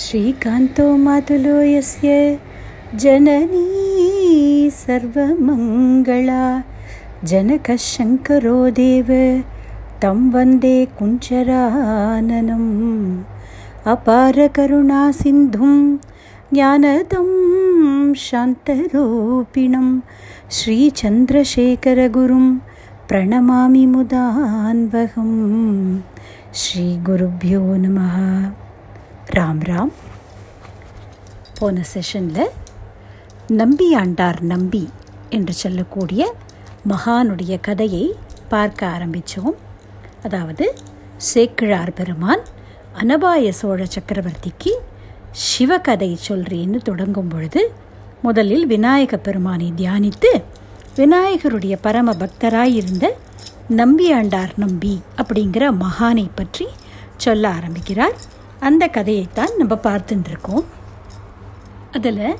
श्रीकान्तो मातुलो यस्य जननी सर्वमङ्गला जनकः शङ्करो देव तं वन्दे कुञ्चराननम्। अपारकरुणासिन्धुं ज्ञानदं शान्तरूपिणं श्रीचन्द्रशेखरगुरुं प्रणमामि मुदान्वहं श्रीगुरुभ्यो नमः ராம் ராம். போன செஷனில் நம்பி ஆண்டார் நம்பி என்று சொல்லக்கூடிய மகானுடைய கதையை பார்க்க ஆரம்பித்தோம் அதாவது சேக்கிழார் பெருமான் அனபாய சோழ சக்கரவர்த்திக்கு சிவகதை சொல்றேன்னு தொடங்கும் பொழுது முதலில் விநாயக பெருமானை தியானித்து விநாயகருடைய பரம பக்தராயிருந்த நம்பியாண்டார் நம்பி அப்படிங்கிற மகானை பற்றி சொல்ல ஆரம்பிக்கிறார். அந்த கதையைத்தான் நம்ம பார்த்துட்டுருக்கோம் அதில்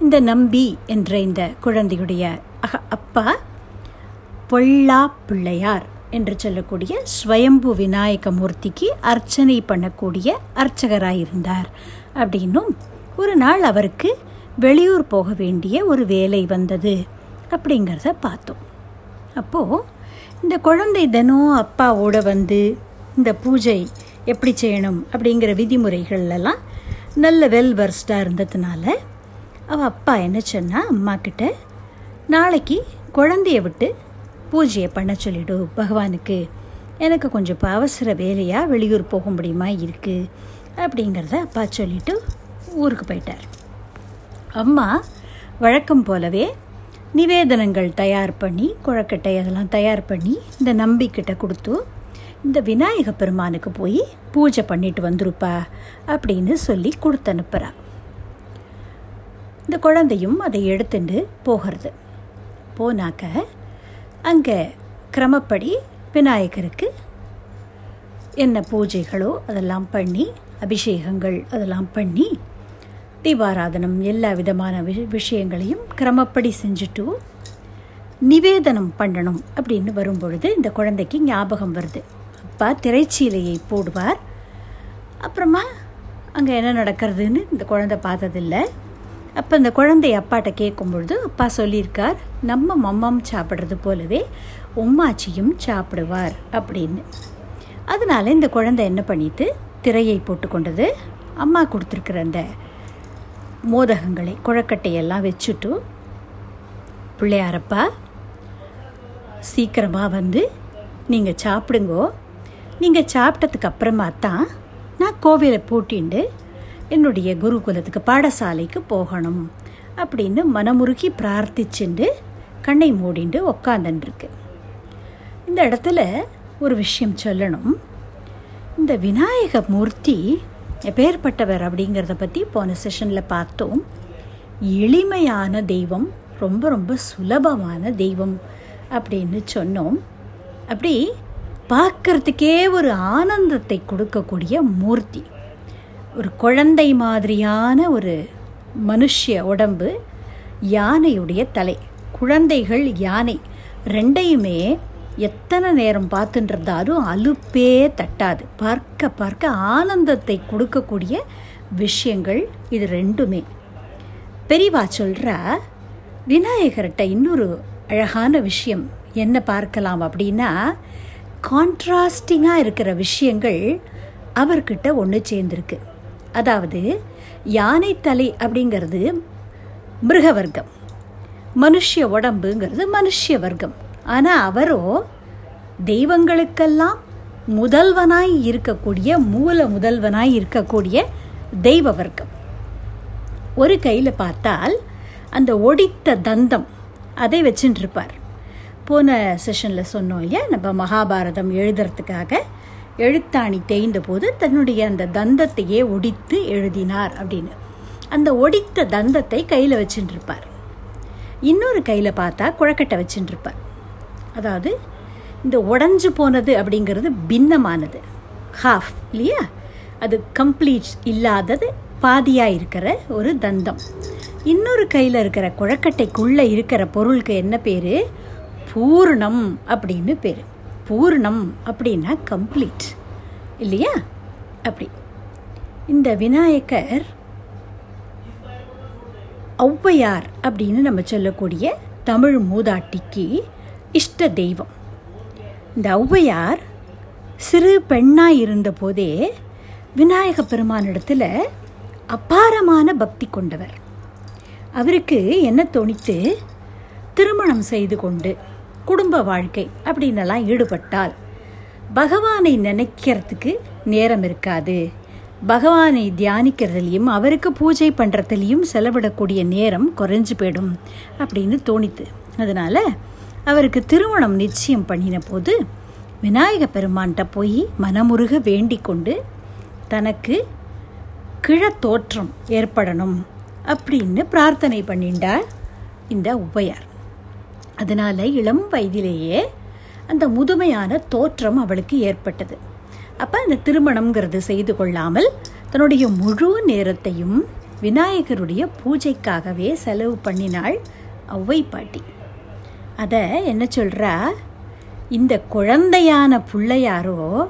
இந்த நம்பி என்ற இந்த குழந்தையுடைய அக அப்பா பொல்லா பிள்ளையார் என்று சொல்லக்கூடிய ஸ்வயம்பு விநாயக மூர்த்திக்கு அர்ச்சனை பண்ணக்கூடிய அர்ச்சகராக இருந்தார் அப்படின்னும் ஒரு நாள் அவருக்கு வெளியூர் போக வேண்டிய ஒரு வேலை வந்தது அப்படிங்கிறத பார்த்தோம். அப்போது இந்த குழந்தை தினம் அப்பாவோட வந்து இந்த பூஜை எப்படி செய்யணும் அப்படிங்கிற விதிமுறைகள்லாம் நல்ல வெல் வர்ஸ்டாக இருந்ததுனால அவள் அப்பா என்ன சொன்னா அம்மா கிட்ட நாளைக்கு குழந்தைய விட்டு பூஜையை பண்ண சொல்லிவிடு பகவானுக்கு எனக்கு கொஞ்சம் இப்போ அவசர வேலையாக வெளியூர் போக முடியுமா இருக்குது அப்படிங்கிறத அப்பா சொல்லிட்டு ஊருக்கு போயிட்டார். அம்மா வழக்கம் போலவே நிவேதனங்கள் தயார் பண்ணி குழக்கட்டை அதெல்லாம் தயார் பண்ணி இந்த நம்பிக்கிட்ட கொடுத்து இந்த விநாயக பெருமானுக்கு போய் பூஜை பண்ணிட்டு வந்துருப்பா அப்படின்னு சொல்லி கொடுத்து அனுப்புகிறா இந்த குழந்தையும் அதை எடுத்துட்டு போகிறது. போனாக்க அங்கே கிரமப்படி விநாயகருக்கு என்ன பூஜைகளோ அதெல்லாம் பண்ணி அபிஷேகங்கள் அதெல்லாம் பண்ணி தீபாராதனம் எல்லா விதமான விஷ விஷயங்களையும் கிரமப்படி செஞ்சுட்டு நிவேதனம் பண்ணணும் அப்படின்னு வரும்பொழுது இந்த குழந்தைக்கு ஞாபகம் வருது. அப்பா திரைச்சீலையை போடுவார். அப்புறமா அங்கே என்ன நடக்கிறதுன்னு இந்த குழந்தை பார்த்ததில்ல. அப்போ இந்த குழந்தை அப்பாட்ட கேட்கும் பொழுது அப்பா சொல்லியிருக்கார் நம்ம மம்மம் சாப்பிட்றது போலவே உம்மாச்சியும் சாப்பிடுவார் அப்படின்னு. அதனால இந்த குழந்தை என்ன பண்ணிட்டு திரையை போட்டு கொண்டது. அம்மா கொடுத்துருக்குற அந்த மோதகங்களை குழக்கட்டையெல்லாம் வச்சுட்டு பிள்ளையாரப்பா சீக்கிரமாக வந்து நீங்கள் சாப்பிடுங்கோ நீங்கள் சாப்பிட்டதுக்கு அப்புறமா தான் நான் கோவிலை பூட்டிண்டு என்னுடைய குருகுலத்துக்கு பாடசாலைக்கு போகணும் அப்படின்னு மனமுருகி பிரார்த்திச்சுண்டு கண்ணை மூடிண்டு உக்காந்துருக்கு இந்த இடத்துல ஒரு விஷயம் சொல்லணும். இந்த விநாயக மூர்த்தி எப்பேற்பட்டவர் அப்படிங்கிறத பற்றி போன செஷனில் பார்த்தோம். எளிமையான தெய்வம் ரொம்ப ரொம்ப சுலபமான தெய்வம் அப்படின்னு சொன்னோம். அப்படி பார்க்கறதுக்கே ஒரு ஆனந்தத்தை கொடுக்கக்கூடிய மூர்த்தி. ஒரு குழந்தை மாதிரியான ஒரு மனுஷ உடம்பு யானையுடைய தலை. குழந்தைகள் யானை. ரெண்டையுமே எத்தனை நேரம் பார்த்துன்றதாலும் அலுப்பே தட்டாது. பார்க்க பார்க்க ஆனந்தத்தை கொடுக்கக்கூடிய விஷயங்கள் இது ரெண்டுமே. பெரியவா சொல்கிறா விநாயகர்கிட்ட இன்னொரு அழகான விஷயம். என்ன பார்க்கலாம் அப்படின்னா கான்ட்ராஸ்டிங்காக இருக்கிற விஷயங்கள் அவர்கிட்ட ஒன்று சேர்ந்துருக்கு. அதாவது யானைத்தலை அப்படிங்கிறது மிருக வர்க்கம் மனுஷ உடம்புங்கிறது மனுஷ வர்க்கம். ஆனால் அவரோ தெய்வங்களுக்கெல்லாம் முதல்வனாய் இருக்கக்கூடிய மூல முதல்வனாய் இருக்கக்கூடிய தெய்வ வர்க்கம். ஒரு கையில் பார்த்தால் அந்த ஒடித்த தந்தம் அதை வச்சுட்டு இருப்பார். போன செஷனில் சொன்னோம் இல்லையா? நம்ம மகாபாரதம் எழுதுறதுக்காக எழுத்தாணி தேய்ந்த போது தன்னுடைய அந்த தந்தத்தையே ஒடித்து எழுதினார் அப்படின்னு. அந்த ஒடித்த தந்தத்தை கையில் வச்சுட்டுருப்பார் இன்னொரு கையில் பார்த்தா குழக்கட்டை வச்சுட்டுருப்பார் அதாவது இந்த உடஞ்சு போனது அப்படிங்கிறது பின்னமானது. ஹாஃப் இல்லையா? அது கம்ப்ளீட் இல்லாதது பாதியாக இருக்கிற ஒரு தந்தம். இன்னொரு கையில் இருக்கிற குழக்கட்டைக்குள்ளே இருக்கிற பொருளுக்கு என்ன பேர்? பூர்ணம் அப்படின்னு பேர். பூர்ணம் அப்படின்னா கம்ப்ளீட் இல்லையா? அப்படி. இந்த விநாயகர் ஔவையார் அப்படின்னு நம்ம சொல்லக்கூடிய தமிழ் மூதாட்டிக்கு இஷ்ட தெய்வம். இந்த ஔவையார் சிறு பெண்ணாக இருந்தபோதே விநாயக பெருமானிடத்தில் அபாரமான பக்தி கொண்டவர். அவருக்கு என்ன தோணித்து திருமணம் செய்து கொண்டு குடும்ப வாழ்க்கை அப்படின்னெல்லாம் ஈடுபட்டால் பகவானை நினைக்கிறதுக்கு நேரம் இருக்காது. பகவானை தியானிக்கிறதுலையும் அவருக்கு பூஜை பண்ணுறதுலையும் செலவிடக்கூடிய நேரம் குறைஞ்சு போயிடும் அப்படின்னு தோணித்து. அதனால் அவருக்கு திருமணம் நிச்சயம் பண்ணின போது விநாயக பெருமான்கிட்ட போய் மனமுருக வேண்டிக் கொண்டு தனக்கு கிழத்தோற்றம் ஏற்படணும் அப்படின்னு பிரார்த்தனை பண்ணிண்டார் இந்த உபயார். அதனால் இளம் வயதிலேயே அந்த முதுமையான தோற்றம் அவளுக்கு ஏற்பட்டது. அப்போ அந்த திருமணம்ங்கிறது செய்து கொள்ளாமல் தன்னுடைய முழு நேரத்தையும் விநாயகருடைய பூஜைக்காகவே செலவு பண்ணினாள் ஒளவை பாட்டி. அதை என்ன சொல்கிறா இந்த குழந்தையான பிள்ளையாரோ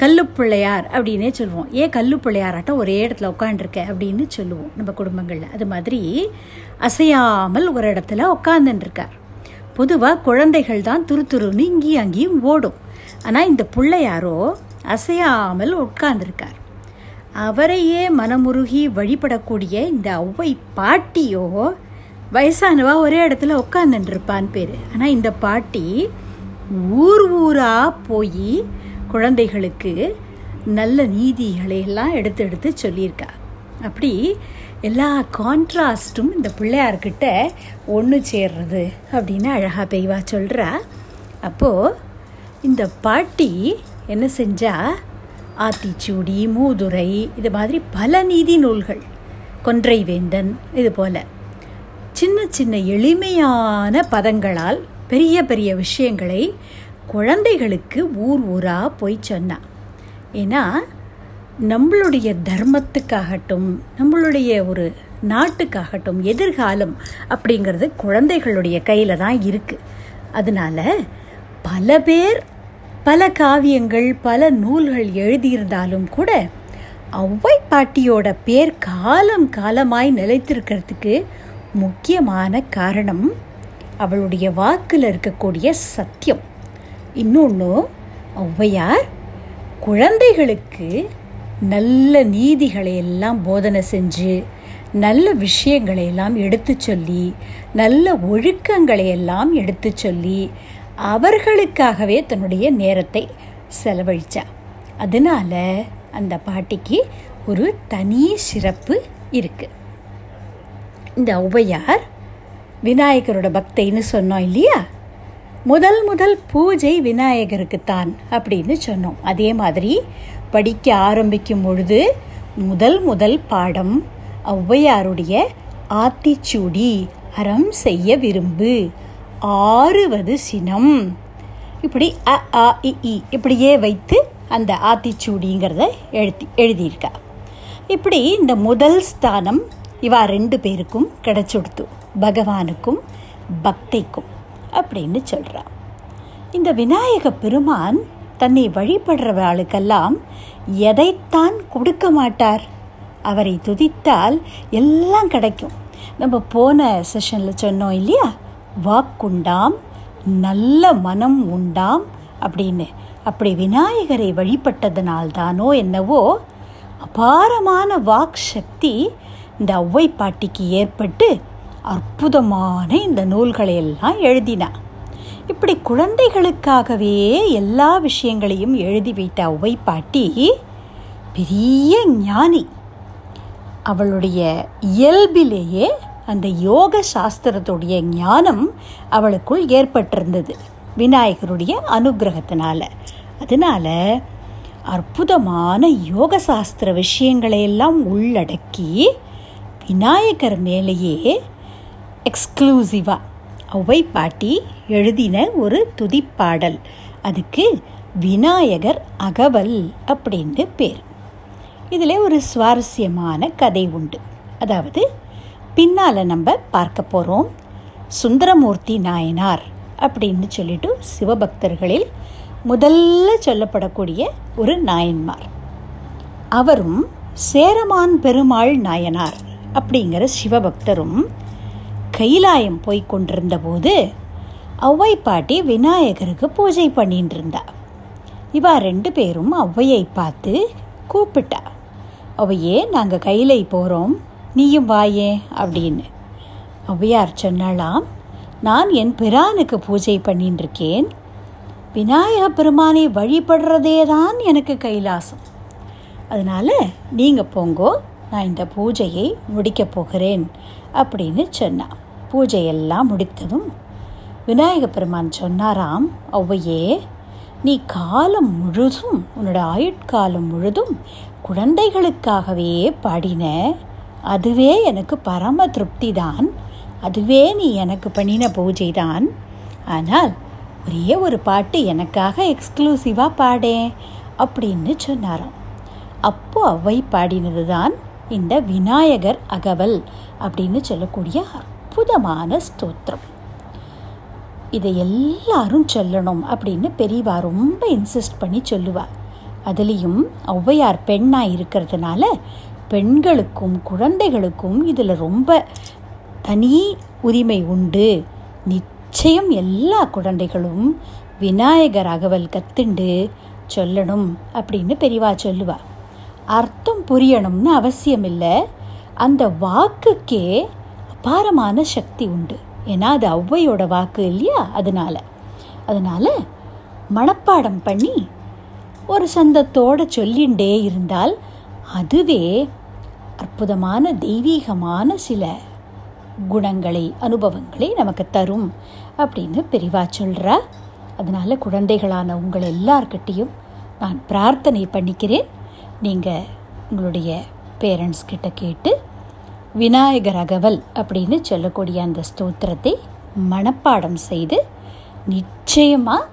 கல்லு பிள்ளையார் அப்படின்னே சொல்லுவோம். ஏன் கல்லு பிள்ளையாராட்டம் ஒரே இடத்துல உட்காண்டிருக்க அப்படின்னு சொல்லுவோம் நம்ம குடும்பங்களில். அது மாதிரி அசையாமல் ஒரு இடத்துல உட்காந்துருக்கார் பொதுவாக குழந்தைகள் தான் துரு துருன்னு இங்கேயும் அங்கேயும் ஓடும். ஆனால் இந்த பிள்ளையாரோ அசையாமல் உட்கார்ந்துருக்கார். அவரையே மனமுருகி வழிபடக்கூடிய இந்த ஒவ்வை பாட்டியோ வயசானவா ஒரே இடத்துல உட்காந்துருப்பான்னு பேர். ஆனால் இந்த பாட்டி ஊர் ஊராக போய் குழந்தைகளுக்கு நல்ல நீதிகளை எல்லாம் எடுத்து எடுத்து சொல்லியிருக்கா. அப்படி எல்லா கான்ட்ராஸ்ட்டும் இந்த பிள்ளையார்கிட்ட ஒன்று சேர்றது அப்படின்னு அழகாக பெய்வா சொல்கிறா அப்போது இந்த பாட்டி என்ன செஞ்சா? ஆத்திச்சூடி மூதுரை இது மாதிரி பல நீதி நூல்கள் கொன்றை வேந்தன் இது போல். சின்ன சின்ன எளிமையான பதங்களால் பெரிய பெரிய விஷயங்களை குழந்தைகளுக்கு ஊர் ஊராக போய் சொன்னான் ஏன்னா நம்மளுடைய தர்மத்துக்காகட்டும் நம்மளுடைய ஒரு நாட்டுக்காகட்டும் எதிர்காலம் அப்படிங்கிறது குழந்தைகளுடைய கையில் தான் இருக்குது அதனால பல பேர் பல காவியங்கள் பல நூல்கள் எழுதியிருந்தாலும் கூட ஒளவை பாட்டியோட பேர் காலம் காலமாய் நிலைத்திருக்கிறதுக்கு முக்கியமான காரணம் அவளுடைய வாக்கில் இருக்கக்கூடிய சத்தியம். இன்னொன்று ஔவையார் குழந்தைகளுக்கு நல்ல நீதிகளை எல்லாம் போதனை செஞ்சு நல்ல விஷயங்களை எல்லாம் எடுத்து சொல்லி நல்ல ஒழுக்கங்களை எல்லாம் எடுத்து சொல்லி அவர்களுக்காகவே தன்னுடைய நேரத்தை செலவழித்தா அதனால அந்த பாட்டிக்கு ஒரு தனி சிறப்பு இருக்குது இந்த ஔவையார் விநாயகரோட பக்தைன்னு சொன்னோம் இல்லையா? முதல் முதல் பூஜை விநாயகருக்குத்தான் அப்படின்னு சொன்னோம். அதே மாதிரி படிக்க ஆரம்பிக்கும் பொழுது முதல் முதல் பாடம் ஔவையாருடைய ஆத்திச்சூடி அறம் செய்ய விரும்பு ஆறுவது சினம். இப்படி அ ஆ இ இப்படியே வைத்து அந்த ஆத்திச்சூடிங்கிறத எழுதி எழுதியிருக்கா. இப்படி இந்த முதல் ஸ்தானம் இவா ரெண்டு பேருக்கும் கிடைச்சுடுத்து. பகவானுக்கும் பக்தைக்கும். அப்படின்னு சொல்கிறான் இந்த விநாயக பெருமான் தன்னை வழிபடுறவர்களுக்கெல்லாம் எதைத்தான் கொடுக்க மாட்டார்? அவரை துதித்தால் எல்லாம் கிடைக்கும். நம்ம போன செஷனில் சொன்னோம் இல்லையா? வாக்குண்டாம் நல்ல மனம் உண்டாம் அப்படின்னு. அப்படி விநாயகரை வழிபட்டதனால்தானோ என்னவோ அபாரமான வாக் சக்தி இந்த ஒளவை பாட்டிக்கு ஏற்பட்டு அற்புதமான இந்த நூல்களை எல்லாம் எழுதினா. இப்படி குழந்தைகளுக்காகவே எல்லா விஷயங்களையும் எழுதி வைத்த உவை பாட்டி பெரிய ஞானி. அவளுடைய இயல்பிலேயே அந்த யோக சாஸ்திரத்துடைய ஞானம் அவளுக்குள் ஏற்பட்டிருந்தது விநாயகருடைய அனுகிரகத்தினால. அதனால அற்புதமான யோக சாஸ்திர விஷயங்களையெல்லாம் உள்ளடக்கி விநாயகர் மேலேயே எக்ஸ்க்ளூசிவாக ஒளவை பாட்டி எழுதின ஒரு துதிப்பாடல். அதுக்கு விநாயகர் அகவல் அப்படின்னு பேர். இதில் ஒரு சுவாரஸ்யமான கதை உண்டு. அதாவது பின்னால் நம்ம பார்க்க போகிறோம் சுந்தரமூர்த்தி நாயனார் அப்படின்னு சொல்லிட்டு சிவபக்தர்களில் முதல்ல சொல்லப்படக்கூடிய ஒரு நாயன்மார். அவரும் சேரமான் பெருமாள் நாயனார் அப்படிங்கிற சிவபக்தரும் கைலாயம் போய் கொண்டிருந்த போது ஔவை பாட்டி விநாயகருக்கு பூஜை பண்ணிட்டு இருந்தா இவா ரெண்டு பேரும் ஔவையை பார்த்து கூப்பிட்டா. ஒவையே நாங்கள் கையிலை போகிறோம் நீயும் வாயே அப்படின்னு. ஔவையார் சொன்னாலாம் நான் என் பிரானுக்கு பூஜை பண்ணிட்டு இருக்கேன் விநாயக பெருமானை வழிபடுறதே தான் எனக்கு கைலாசம். அதனால் நீங்கள் போங்கோ நான் இந்த பூஜையை முடிக்கப் போகிறேன். அப்படின்னு சொன்னான் பூஜையெல்லாம் முடித்ததும் விநாயக பெருமான் சொன்னாராம் ஔவையே நீ காலம் முழுதும் உன்னோட ஆயுட்காலம் முழுதும் குழந்தைகளுக்காகவே பாடின. அதுவே எனக்கு பரம திருப்தி தான் அதுவே நீ எனக்கு பண்ணின பூஜை தான் ஆனால் ஒரே ஒரு பாட்டு எனக்காக எக்ஸ்க்ளூசிவாக பாடே அப்படின்னு சொன்னாராம். அப்போ அவ்வை பாடினது தான் இந்த விநாயகர் அகவல். அப்படின்னு சொல்லக்கூடிய அற்புதமான ஸ்தோத்திரம். இதை எல்லாரும் சொல்லணும் அப்படின்னு பெரியவா ரொம்ப இன்சிஸ்ட் பண்ணி சொல்லுவா. அதுலேயும் ஔவையார் பெண்ணாக இருக்கிறதுனால பெண்களுக்கும் குழந்தைகளுக்கும் இதில் ரொம்ப தனி உரிமை உண்டு. நிச்சயம் எல்லா குழந்தைகளும் விநாயகர் அகவல் கத்துண்டு சொல்லணும் அப்படின்னு பெரியவா சொல்லுவாள் அர்த்தம் புரியணும்னு அவசியம் இல்லை அந்த வாக்குக்கே அபாரமான சக்தி உண்டு. ஏன்னா அது ஔவையோட வாக்கு இல்லையா? அதனால. அதனால மனப்பாடம் பண்ணி ஒரு சந்தத்தோட சொல்லிண்டே இருந்தால் அதுவே அற்புதமான தெய்வீகமான சில குணங்களை அனுபவங்களை நமக்கு தரும் அப்படின்னு பெரிவா சொல்கிறா அதனால் குழந்தைகளான உங்கள் எல்லார்கிட்டையும் நான் பிரார்த்தனை பண்ணிக்கிறேன். நீங்கள் உங்களுடைய பேரண்ட்ஸ் கிட்ட கேட்டு விநாயகர் அகவல் அப்படின்னு சொல்லக்கூடிய அந்த ஸ்தோத்திரத்தை மனப்பாடம் செய்து நிச்சயமாக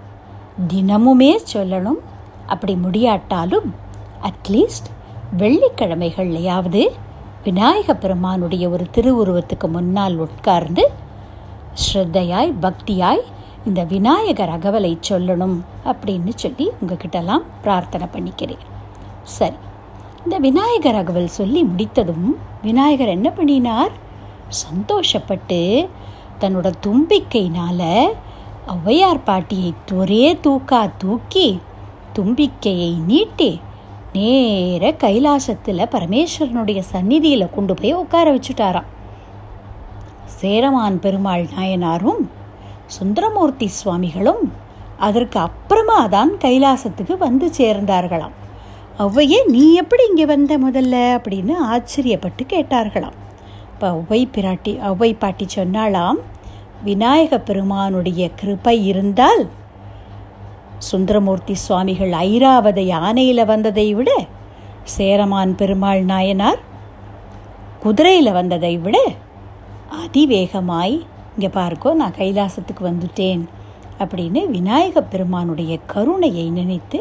தினமுமே சொல்லணும். அப்படி முடியாட்டாலும் அட்லீஸ்ட் வெள்ளிக்கிழமைகள்லையாவது விநாயக பெருமானுடைய ஒரு திருவுருவத்துக்கு முன்னால் உட்கார்ந்து ஸ்ரத்தையாய் பக்தியாய் இந்த விநாயகர் அகவலை சொல்லணும் அப்படின்னு சொல்லி உங்ககிட்டலாம் பிரார்த்தனை பண்ணிக்கிறேன். சரி இந்த விநாயகர் அகவல் சொல்லி முடித்ததும் விநாயகர் என்ன பண்ணினார்? சந்தோஷப்பட்டு தன்னோட தும்பிக்கையினால் ஔவையார் பாட்டியை ஒரே தூக்கா தூக்கி தும்பிக்கையை நீட்டி நேர கைலாசத்தில் பரமேஸ்வரனுடைய சந்நிதியில் கொண்டு போய் உட்கார வச்சுட்டாராம். சேரமான் பெருமாள் நாயனாரும் சுந்தரமூர்த்தி சுவாமிகளும் அதற்கு அப்புறமா தான் கைலாசத்துக்கு வந்து சேர்ந்தார்களாம். ஔவையே நீ எப்படி இங்கே வந்த முதல்ல? அப்படின்னு ஆச்சரியப்பட்டு கேட்டார்களாம். இப்போ ஔவை பிராட்டி ஔவை பாட்டி சொன்னாலாம் விநாயக பெருமானுடைய கிருப்பை இருந்தால் சுந்தரமூர்த்தி சுவாமிகள் ஐராவத யானையில் வந்ததை விட சேரமான் பெருமாள் நாயனார் குதிரையில் வந்ததை விட அதிவேகமாய் இங்கே பார்க்கோ நான் கைலாசத்துக்கு வந்துட்டேன் அப்படின்னு விநாயக பெருமானுடைய கருணையை நினைத்து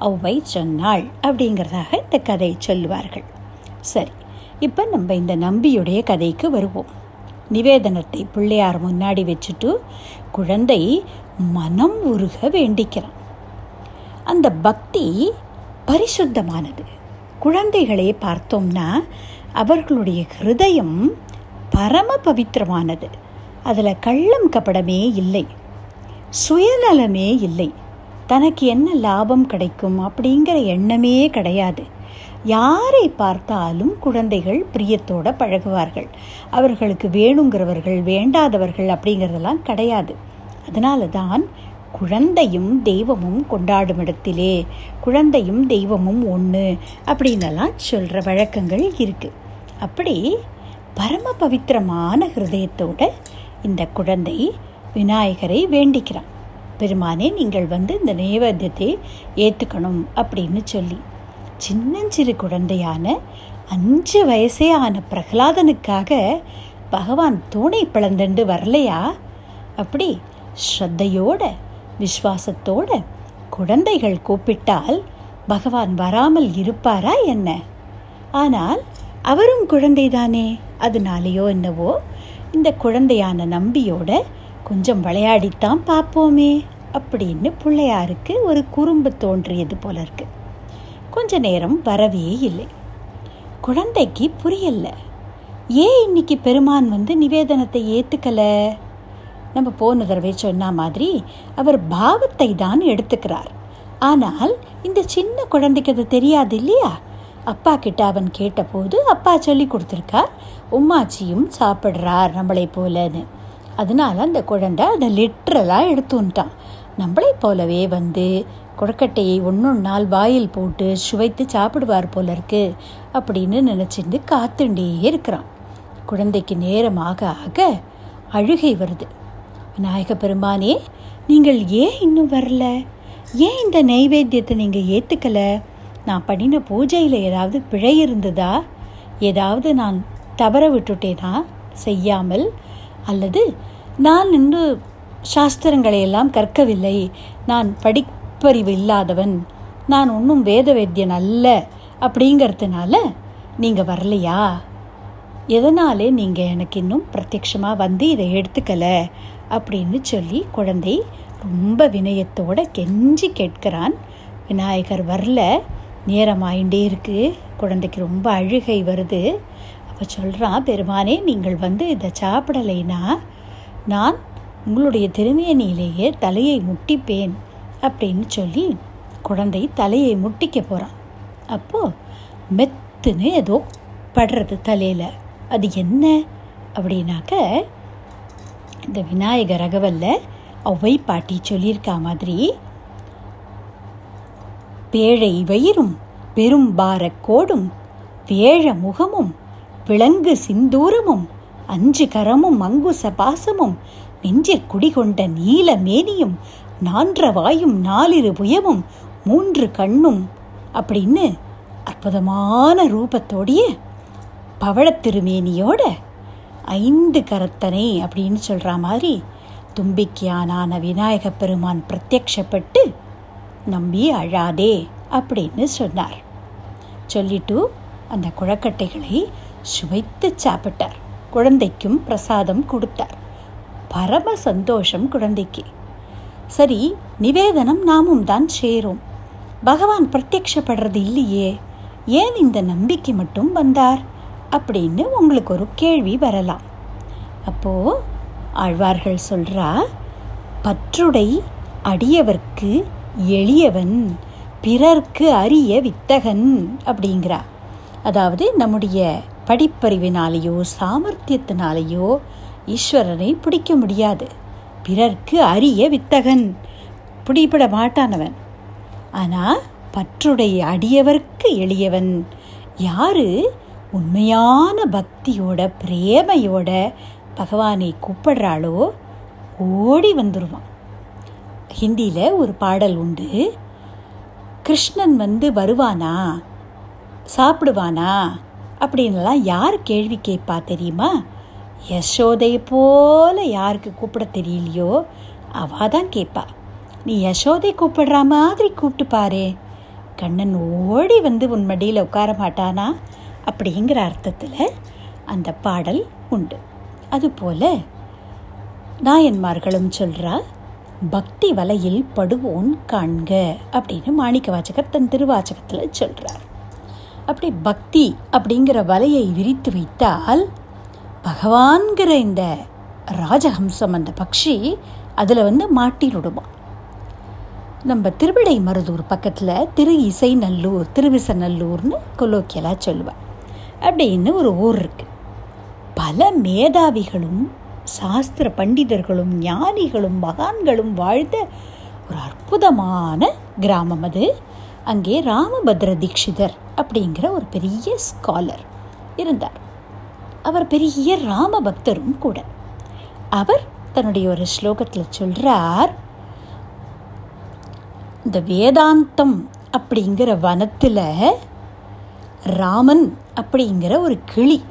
ஔவை சொன்னாள் அப்படிங்கிறதாக இந்த கதை சொல்லுவார்கள். சரி இப்போ நம்ம இந்த நம்பியுடைய கதைக்கு வருவோம். நிவேதனத்தை பிள்ளையார் முன்னாடி வச்சுட்டு குழந்தை மனம் உருக வேண்டிக்கிறான். அந்த பக்தி பரிசுத்தமானது. குழந்தைகளை பார்த்தோம்னா அவர்களுடைய ஹிருதயம் பரம பவித்திரமானது. அதில் கள்ளம் கபடமே இல்லை சுயநலமே இல்லை. தனக்கு என்ன லாபம் கிடைக்கும் அப்படிங்கிற எண்ணமே கிடையாது. யாரை பார்த்தாலும் குழந்தைகள் பிரியத்தோட பழகுவார்கள். அவர்களுக்கு வேணுங்கிறவர்கள் வேண்டாதவர்கள் அப்படிங்கிறதெல்லாம் கிடையாது. அதனால தான் குழந்தையும் தெய்வமும் கொண்டாடும் இடத்திலே குழந்தையும் தெய்வமும் ஒன்று அப்படின்னலாம் சொல்கிற வழக்கங்கள் இருக்குது அப்படி பரம பவித்திரமான ஹிருதயத்தோட இந்த குழந்தை விநாயகரை வேண்டிக்கிறான். பெருமானே நீங்கள் வந்து இந்த நைவேத்தியத்தை ஏற்றுக்கணும் அப்படின்னு சொல்லி. சின்னஞ்சிறு குழந்தையான அஞ்சு வயசே ஆன பிரகலாதனுக்காக பகவான் தூணை பிளந்துண்டு வரலையா? அப்படி ஸ்ரத்தையோட விஸ்வாசத்தோட குழந்தைகள் கூப்பிட்டால் பகவான் வராமல் இருப்பாரா என்ன? ஆனால் அவரும் குழந்தைதானே அதனாலேயோ என்னவோ இந்த குழந்தையான நம்பியோட கொஞ்சம் விளையாடித்தான் பார்ப்போமே அப்படின்னு பிள்ளையாருக்கு ஒரு குறும்பு தோன்றியது போல இருக்கு. கொஞ்ச நேரம் வரவே இல்லை. குழந்தைக்கு புரியல. ஏன் இன்னைக்கு பெருமான் வந்து நிவேதனத்தை ஏத்துக்கல? நம்ம போன தடவை சொன்ன மாதிரி அவர் பாவத்தை தான் எடுத்துக்கிறார். ஆனால் இந்த சின்ன குழந்தைக்கு அது தெரியாது இல்லையா? அப்பா கிட்ட அவன் கேட்டபோது அப்பா சொல்லி கொடுத்துருக்கார் உம்மாச்சியும் சாப்பிட்றார் நம்மளை போலன்னு. அதனால அந்த குழந்தை அதை லிட்ரலாக எடுத்துட்டான் நம்மளை போலவே வந்து கொழக்கட்டையை ஒன்று நாள் வாயில் போட்டு சுவைத்து சாப்பிடுவார் போல இருக்கு அப்படின்னு நினச்சிருந்து காத்துண்டே இருக்கிறான். குழந்தைக்கு நேரமாக ஆக அழுகை வருது. விநாயக பெருமானே நீங்கள் ஏன் இன்னும் வரல? ஏன் இந்த நைவேத்தியத்தை நீங்கள் ஏற்றுக்கலை நான் பண்ணின பூஜையில் ஏதாவது பிழை இருந்ததா? ஏதாவது நான் தவற விட்டுட்டேனா? செய்யாமல் அல்லது நான் இன்னும் சாஸ்திரங்களை எல்லாம் கற்கவில்லை. நான் படிப்பறிவு இல்லாதவன். நான் ஒன்றும் வேத வேத்தியன் அல்ல அப்படிங்கிறதுனால நீங்கள் வரலையா? எதனாலே நீங்கள் எனக்கு இன்னும் பிரத்யட்சமாக வந்து இதை எடுத்துக்கலை? அப்படின்னு சொல்லி குழந்தை ரொம்ப வினயத்தோடு கெஞ்சி கேட்கிறான். விநாயகர் வரல. நேரமாயிண்டே இருக்குது இருக்கு. குழந்தைக்கு ரொம்ப அழுகை வருது. அப்போ சொல்கிறான் பெருமானே நீங்கள் வந்து இதை சாப்பிடலைனா நான் உங்களுடைய திருமேனியிலேயே தலையை முட்டிப்பேன் அப்படின்னு சொல்லி குழந்தை தலையை முட்டிக்க போகிறான் அப்போது மெத்துன்னு ஏதோ படுறது தலையில். அது என்ன? அப்படின்னாக்க இந்த விநாயகர் ரகவல்ல ஒவ்வை பாட்டி சொல்லியிருக்கா மாதிரி பேழை வயிறும் பெரும் கோடும் வேழ முகமும் விலங்கு சிந்தூரமும் அஞ்சு கரமும் மங்குச பாசமும் நெஞ்சிற் குடிகொண்ட நீல மேனியும் நான்ற வாயும் நாலிரு புயமும் மூன்று கண்ணும் அப்படின்னு அற்புதமான ரூபத்தோடைய பவழத்திருமேனியோட ஐந்து கரத்தனை அப்படின்னு சொல்கிற மாதிரி தும்பிக்கையானான விநாயக பெருமான் பிரத்யக்ஷப்பட்டு நம்பி அழாதே அப்படின்னு சொன்னார். சொல்லிட்டு அந்த குழக்கட்டைகளை சுவைத்து சாப்பிட்டார். குழந்தைக்கும் பிரசாதம் கொடுத்தார். பரம சந்தோஷம் குழந்தைக்கு. சரி நிவேதனம் நாமும் தான் சேரும். பகவான் பிரத்யக்ஷப்படுறது இல்லையே ஏன் இந்த நம்பிக்கை மட்டும் வந்தார்? அப்படின்னு உங்களுக்கு ஒரு கேள்வி வரலாம். அப்போ ஆழ்வார்கள் சொல்றா பற்றுடை அடியவர்க்கு எளியவன் பிறர்க்கு அரிய வித்தகன் அப்படிங்கிறா. அதாவது நம்முடைய படிப்பறிவினாலேயோ சாமர்த்தியத்தினாலேயோ ஈஸ்வரனை பிடிக்க முடியாது. பிறர்க்கு அரிய வித்தகன். பிடிபட மாட்டானவன். ஆனால் பற்றுடைய அடியவர்க்கு எளியவன். யாரு? உண்மையான பக்தியோட பிரேமையோட பகவானை கூப்பிடுறாளோ ஓடி வந்துடுவான் ஹிந்தியில் ஒரு பாடல் உண்டு. கிருஷ்ணன் வந்து வருவானா? சாப்பிடுவானா? அப்படின்லாம் யார் கேள்வி கேட்பா தெரியுமா? யசோதை போல யாருக்கு கூப்பிட தெரியலையோ அவா தான் கேட்பா. நீ யசோதை கூப்பிடுற மாதிரி கூப்பிட்டு பாரு. கண்ணன் ஓடி வந்து உன் மடியில் உட்கார மாட்டானா? அப்படிங்கிற அர்த்தத்தில் அந்த பாடல் உண்டு. அதுபோல் நாயன்மார்களும் சொல்கிறா பக்தி வலையில் படுவோன் காண்க அப்படின்னு மாணிக்க வாச்சகர் தன் திருவாச்சகத்தில் சொல்கிறார் அப்படி பக்தி அப்படிங்கிற வலையை விரித்து வைத்தால் பகவான்கிற இந்த ராஜஹம்சம் அந்த பக்ஷி அதில் வந்து மாட்டிடுமா நம்ம திருவிடை மருதூர் பக்கத்தில் திரு இசை நல்லூர் திருவிசநல்லூர்னு கொலோக்கியலாக சொல்லுவேன் அப்படின்னு ஒரு ஊர் இருக்குது பல மேதாவிகளும் சாஸ்திர பண்டிதர்களும் ஞானிகளும் மகான்களும் வாழ்ந்த ஒரு அற்புதமான கிராமம் அது. அங்கே ராமபத்ர தீட்சிதர் அப்படிங்கிற ஒரு பெரிய ஸ்காலர் இருந்தார். அவர் பெரிய ராம பக்தரும் கூட. அவர் தன்னுடைய ஒரு ஸ்லோகத்தில் சொல்கிறார் இந்த வேதாந்தம் அப்படிங்கிற வனத்தில் ராமன் அப்படிங்கிற ஒரு கிளி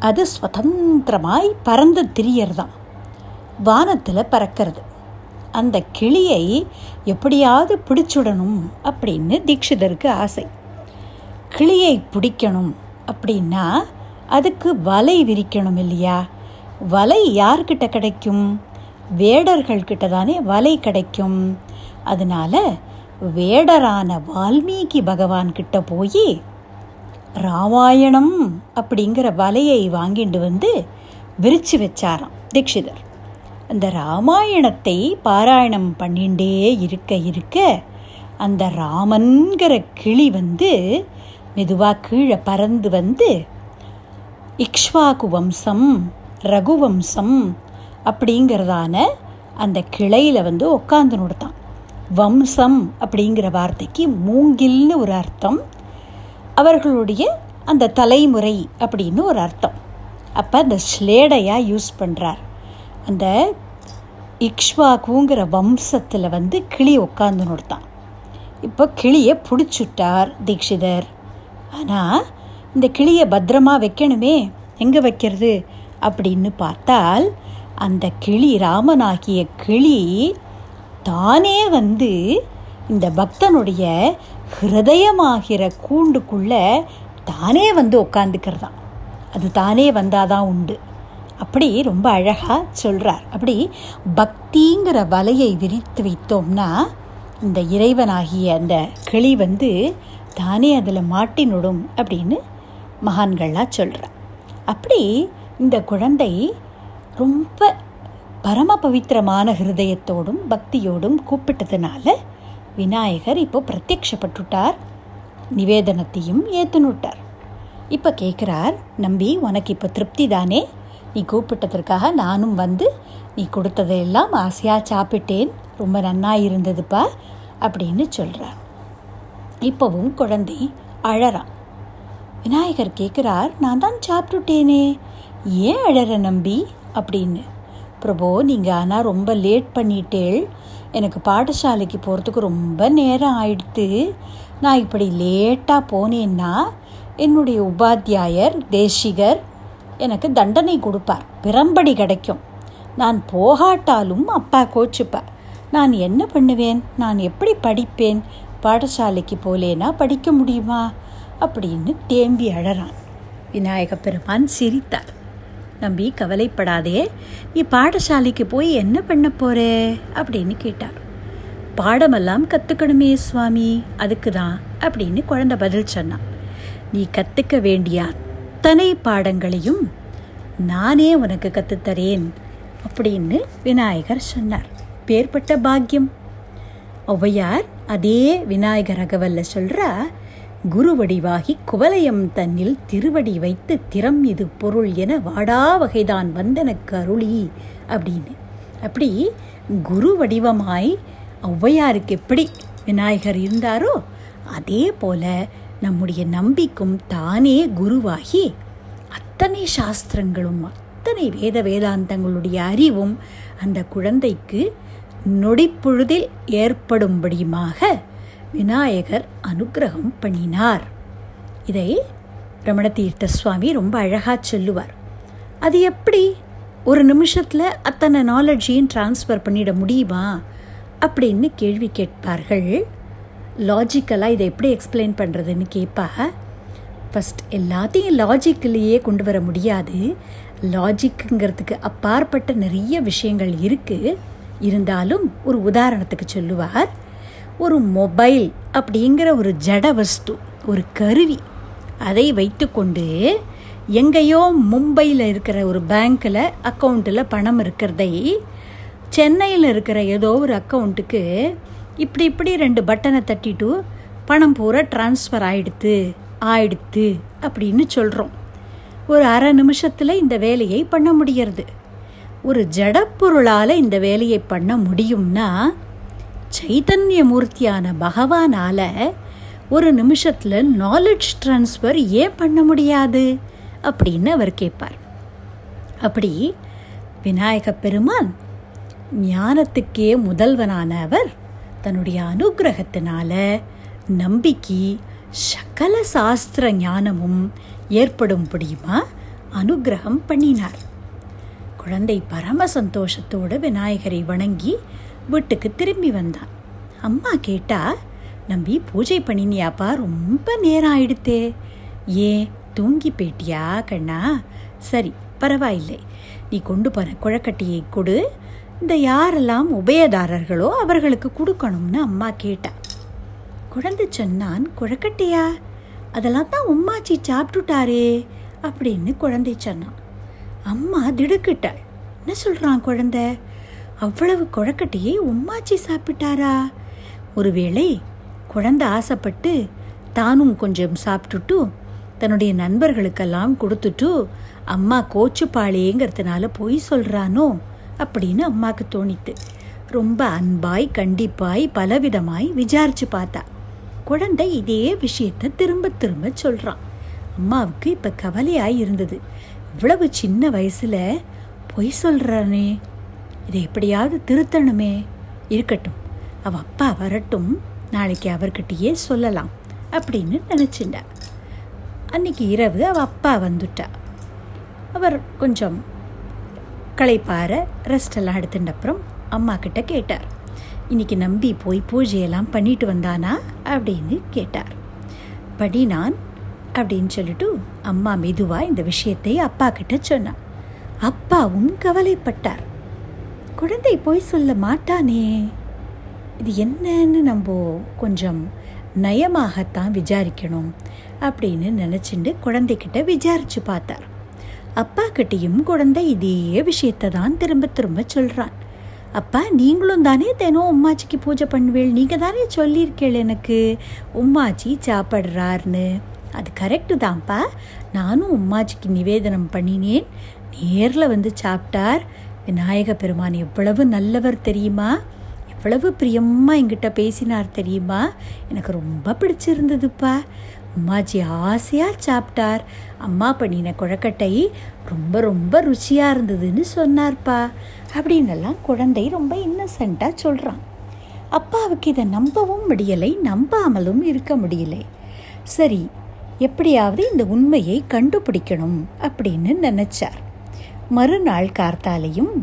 அது ஸ்வதந்திரமாய் பறந்து திரியறதான் வானத்தில் பறக்கிறது. அந்த கிளியை எப்படியாவது பிடிச்சுடணும் அப்படின்னு தீட்சிதருக்கு ஆசை. கிளியை பிடிக்கணும் அப்படின்னா அதுக்கு வலை விரிக்கணும் இல்லையா? வலை யார்கிட்ட கிடைக்கும்? வேடர்கள்கிட்ட தானே வலை கிடைக்கும். அதனால வேடரான வால்மீகி பகவான் கிட்ட போய் ராமாயணம் அப்படிங்கிற வலையை வாங்கிட்டு வந்து விரிச்சு வச்சாராம் தீட்சிதர். அந்த ராமாயணத்தை பாராயணம் பண்ணிண்டே இருக்க இருக்க அந்த ராமன்கிற கிளி வந்து மெதுவாக கீழே பறந்து வந்து இக்ஷ்வாகு வம்சம் ரகுவம்சம் அப்படிங்கிறதான அந்த கிளையில் வந்து உட்காந்து நொடுத்தான். வம்சம் அப்படிங்கிற வார்த்தைக்கு மூங்கில்னு ஒரு அர்த்தம் அவர்களுடைய அந்த தலைமுறை அப்படின்னு ஒரு அர்த்தம். அப்போ அந்த ஸ்லேடையாக யூஸ் பண்ணுறார் அந்த இக்ஷ்வாகுங்கிற வம்சத்தில் வந்து கிளி உட்காந்து நொடுத்தான். இப்போ கிளியை பிடிச்சுட்டார் தீக்ஷிதர் ஆனால் இந்த கிளியை பத்திரமா வைக்கணுமே எங்கே வைக்கிறது? அப்படின்னு பார்த்தால் அந்த கிளி ராமனாகிய கிளி தானே வந்து இந்த பக்தனுடைய ஹிருதயமாகிற கூண்டுக்குள்ள தானே வந்து உட்காந்துக்கிறதான் அது தானே வந்தாதான் உண்டு. அப்படி ரொம்ப அழகாக சொல்கிறார் அப்படி பக்திங்கிற வலையை விரித்து வைத்தோம்னா இந்த இறைவனாகிய அந்த கிளி வந்து தானே அதில் மாட்டினுடும் அப்படின்னு மகான்கள்லாம் சொல்கிறார் அப்படி இந்த குழந்தை ரொம்ப பரம பவித்திரமான ஹிருதயத்தோடும் பக்தியோடும் கூப்பிட்டதுனால விநாயகர் இப்போ பிரத்யக்ஷப்பட்டுட்டார் நிவேதனத்தையும் ஏற்றுனுட்டார் இப்போ கேட்குறார் நம்பி உனக்கு இப்போ திருப்தி தானே? நீ கூப்பிட்டதற்காக நானும் வந்து நீ கொடுத்ததையெல்லாம் ஆசையாக சாப்பிட்டேன். ரொம்ப நன்னா இருந்ததுப்பா அப்படின்னு சொல்கிறார் இப்போவும் குழந்தை அழறான். விநாயகர் கேட்குறார் நான் தான் சாப்பிட்டுட்டேனே ஏன் அழற நம்பி? அப்படின்னு. பிரபோ நீங்கள் ஆனால் ரொம்ப லேட் பண்ணிட்டேள். எனக்கு பாடசாலைக்கு போகிறதுக்கு ரொம்ப நேரம் ஆயிடுத்து. நான் இப்படி லேட்டாக போனேன்னா என்னுடைய உபாத்தியாயர் தேசிகர் எனக்கு தண்டனை கொடுப்பார். பிரம்படி கிடைக்கும். நான் போகாட்டாலும் அப்பா கோச்சுப்பார். நான் என்ன பண்ணுவேன்? நான் எப்படி படிப்பேன்? பாடசாலைக்கு போலேனா படிக்க முடியுமா? அப்படின்னு தேம்பி அழறான். விநாயக பெருமான் சிரித்தார். நம்பி கவலைப்படாதே. நீ பாடசாலைக்கு போய் என்ன பண்ண போறே? அப்படின்னு கேட்டார். பாடமெல்லாம் கற்றுக்கணுமே சுவாமி. அதுக்கு தான் அப்படின்னு குழந்தை பதில் சொன்னான். நீ கற்றுக்க வேண்டிய அத்தனை பாடங்களையும் நானே உனக்கு கற்றுத்தரேன் அப்படின்னு விநாயகர் சொன்னார். பேர்பட்ட பாக்கியம். ஔவையார் அதே விநாயகர் அகவல்ல சொல்றா குரு வடிவாகி குவலயம் தன்னில் திருவடி வைத்து திறம் இது பொருள் என வாடா வகைதான் வந்தனக்கு அருளி அப்படின்னு. அப்படி குரு வடிவமாய் ஔவையாருக்கு எப்படி விநாயகர் இருந்தாரோ அதே போல நம்முடைய நம்பிக்கும் தானே குருவாகி அத்தனை சாஸ்திரங்களும் அத்தனை வேத வேதாந்தங்களுடைய அறிவும் அந்த குழந்தைக்கு நொடிப்பொழுதில் ஏற்படும்படியுமாக விநாயகர் அனுக்கிரகம் பண்ணினார். இதை ரமண தீர்த்த சுவாமி ரொம்ப அழகாக சொல்லுவார். அது எப்படி? ஒரு நிமிஷத்தில் அத்தனை நாலெட்ஜையும் ட்ரான்ஸ்ஃபர் பண்ணிட முடியுமா? அப்படின்னு கேள்வி கேட்பார்கள். லாஜிக்கலாக இதை எப்படி எக்ஸ்பிளைன் பண்ணுறதுன்னு கேட்பா ஃபஸ்ட் எல்லாத்தையும் லாஜிக்கிலேயே கொண்டு வர முடியாது. லாஜிக்குங்கிறதுக்கு அப்பாற்பட்ட நிறைய விஷயங்கள் இருக்குது இருந்தாலும் ஒரு உதாரணத்துக்கு சொல்லுவார். ஒரு மொபைல் அப்படிங்கிற ஒரு ஜட வஸ்து ஒரு கருவி அதை வைத்துக்கொண்டு எங்கேயோ மும்பையில் இருக்கிற ஒரு பேங்க்கில் அக்கௌண்ட்டில் பணம் இருக்கிறதை சென்னையில் இருக்கிற ஏதோ ஒரு அக்கௌண்ட்டுக்கு இப்படி இப்படி ரெண்டு பட்டனை தட்டிட்டு பணம் பூரா டிரான்ஸ்ஃபர் ஆயிடுத்து ஆயிடுத்து அப்படின்னு சொல்கிறோம் ஒரு அரை நிமிஷத்தில் இந்த வேலையை பண்ண முடிகிறது ஒரு ஜடப்பொருளால் இந்த வேலையை பண்ண முடியும்னா சைத்தன்ய மூர்த்தியான பகவானால் ஒரு நிமிஷத்தில் நாலெட்ஜ் ட்ரான்ஸ்ஃபர் ஏன் பண்ண முடியாது? அப்படின்னு அவர் கேட்பார் அப்படி விநாயக பெருமான் ஞானத்துக்கே முதல்வனான அவர் தன்னுடைய அனுகிரகத்தினால நம்பிக்கை சகல சாஸ்திர ஞானமும் ஏற்படும்படியுமா அனுகிரகம் பண்ணினார். குழந்தை பரம சந்தோஷத்தோடு விநாயகரை வணங்கி வீட்டுக்கு திரும்பி வந்தான். அம்மா கேட்டா நம்பி பூஜை பண்ணினியாப்பா ரொம்ப நேரம் ஆயிடுத்தே ஏன் தூங்கி போயிட்டியா கண்ணா? சரி பரவாயில்லை. நீ கொண்டு போன குழக்கட்டியை கொடு. இந்த யாரெல்லாம் உபயதாரர்களோ அவர்களுக்கு கொடுக்கணும்னு அம்மா கேட்டா. குழந்தை சொன்னான் குழக்கட்டையா? அதெல்லாம் தான் உம்மாச்சி சாப்பிட்டுட்டாரே அப்படின்னு குழந்தை சொன்னான். அம்மா திடுக்கிட்டாள் என்ன சொல்கிறான் குழந்த? அவ்வளவு குழக்கட்டையை உம்மாச்சி சாப்பிட்டாரா? ஒருவேளை குழந்தை ஆசைப்பட்டு தானும் கொஞ்சம் சாப்பிட்டுட்டு தன்னுடைய நண்பர்களுக்கெல்லாம் கொடுத்துட்டு அம்மா கோச்சுப்பாளேங்கிறதுனால பொய் சொல்கிறானோ அப்படின்னு அம்மாவுக்கு தோணித்து. ரொம்ப அன்பாய் கண்டிப்பாய் பலவிதமாய் விசாரிச்சு பார்த்தா. குழந்தை இதே விஷயத்தை திரும்ப திரும்ப சொல்கிறான் அம்மாவுக்கு இப்போ கவலையாய் இருந்தது. இவ்வளவு சின்ன வயசில் பொய் சொல்கிறானே இதை எப்படியாவது திருத்தணுமே. இருக்கட்டும் அவ அப்பா வரட்டும் நாளைக்கு அவர்கிட்டயே சொல்லலாம் அப்படின்னு நினச்சிண்டா அன்னைக்கு இரவு அவ அப்பா வந்துட்டா. அவர் கொஞ்சம் களைப்பார ரெஸ்டெல்லாம் எடுத்துட்ட அப்புறம் அம்மா கிட்ட கேட்டார். இன்னைக்கு நம்பி போய் பூஜையெல்லாம் பண்ணிட்டு வந்தானா அப்படின்னு கேட்டார். படி நான் அப்படின்னு சொல்லிட்டு அம்மா மெதுவாக இந்த விஷயத்தை அப்பா கிட்ட சொன்னான். அப்பாவும் கவலைப்பட்டார். குழந்தை போய் சொல்ல மாட்டானே. இது என்னன்னு நம்ம கொஞ்சம் நயமாகத்தான் விசாரிக்கணும் அப்படின்னு நினச்சிண்டு குழந்தைக்கிட்ட விசாரிச்சு பார்த்தார். அப்பா கிட்டேயும் குழந்தை இதே விஷயத்தை தான் திரும்ப திரும்ப சொல்கிறான் அப்பா நீங்களும் தானே தினம் உம்மாச்சிக்கு பூஜை பண்ணுவேள் நீங்கள் தானே சொல்லியிருக்கேள் எனக்கு. உம்மாச்சி சாப்பிட்றாருன்னு அது கரெக்டு தான்ப்பா. நானும் உம்மாஜிக்கு நிவேதனம் பண்ணினேன். நேரில் வந்து சாப்பிட்டார். விநாயக பெருமான் எவ்வளவு நல்லவர் தெரியுமா? எவ்வளவு பிரியமாக என்கிட்ட பேசினார் தெரியுமா? எனக்கு ரொம்ப பிடிச்சிருந்ததுப்பா. அம்மாஜி ஆசையாக சாப்பிட்டார். அம்மா பண்ணின குழக்கட்டை ரொம்ப ரொம்ப ருச்சியாக இருந்ததுன்னு சொன்னார்ப்பா. அப்படின்னெல்லாம் குழந்தை ரொம்ப இன்னசென்ட்டாக சொல்கிறான் அப்பாவுக்கு இதை நம்பவும் முடியலை நம்பாமலும் இருக்க முடியலை. சரி எப்படியாவது இந்த உண்மையை கண்டுபிடிக்கணும் அப்படின்னு நினச்சார். மறுநாள் கார்த்தாலையும்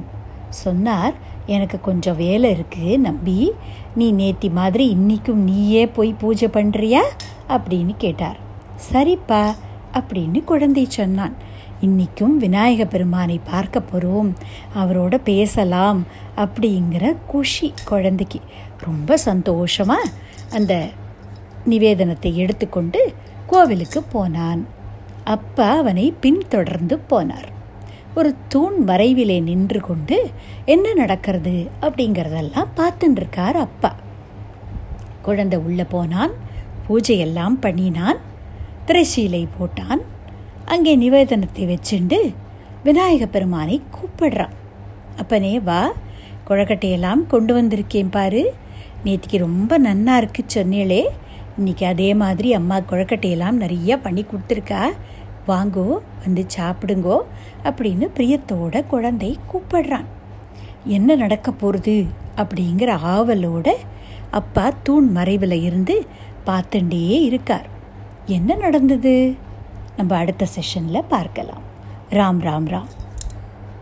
சொன்னார் எனக்கு கொஞ்சம் வேலை இருக்குது நம்பி. நீ நேத்தி மாதிரி இன்றைக்கும் நீயே போய் பூஜை பண்ணுறியா அப்படின்னு கேட்டார். சரிப்பா அப்படின்னு குழந்தை சொன்னான். இன்னைக்கும் விநாயக பெருமானை பார்க்க போகிறோம் அவரோட பேசலாம் அப்படிங்கிற குஷி குழந்தைக்கு. ரொம்ப சந்தோஷமாக அந்த நிவேதனத்தை எடுத்துக்கொண்டு கோவிலுக்கு போனான். அப்பா அவனை பின்தொடர்ந்து போனார். ஒரு தூண் மறைவிலே நின்று கொண்டு என்ன நடக்கிறது? அப்படிங்கிறதெல்லாம் பார்த்துட்டு இருக்கார் அப்பா. குழந்தை உள்ளே போனான். பூஜையெல்லாம் பண்ணினான். திரைசீலை போட்டான். அங்கே நிவேதனத்தை வச்சுண்டு விநாயக பெருமானை கூப்பிடுறான். அப்பனே வா. குழக்கட்டையெல்லாம் கொண்டு வந்திருக்கேன் பாரு. நேற்றுக்கு ரொம்ப நன்னா இருக்கு சொன்னீளே. இன்னைக்கு அதே மாதிரி அம்மா குழக்கட்டையெல்லாம் நிறைய பண்ணி கொடுத்துருக்கா. வாங்கோ வந்து சாப்பிடுங்கோ அப்படின்னு பிரியத்தோட குழந்தை கூப்பிடுறான். என்ன நடக்க போகிறது அப்படிங்கிற ஆவலோட அப்பா தூண் மறைவில் இருந்து பார்த்துட்டே இருக்கார். என்ன நடந்தது? நம்ம அடுத்த செஷனில் பார்க்கலாம். ராம் ராம் ராம்.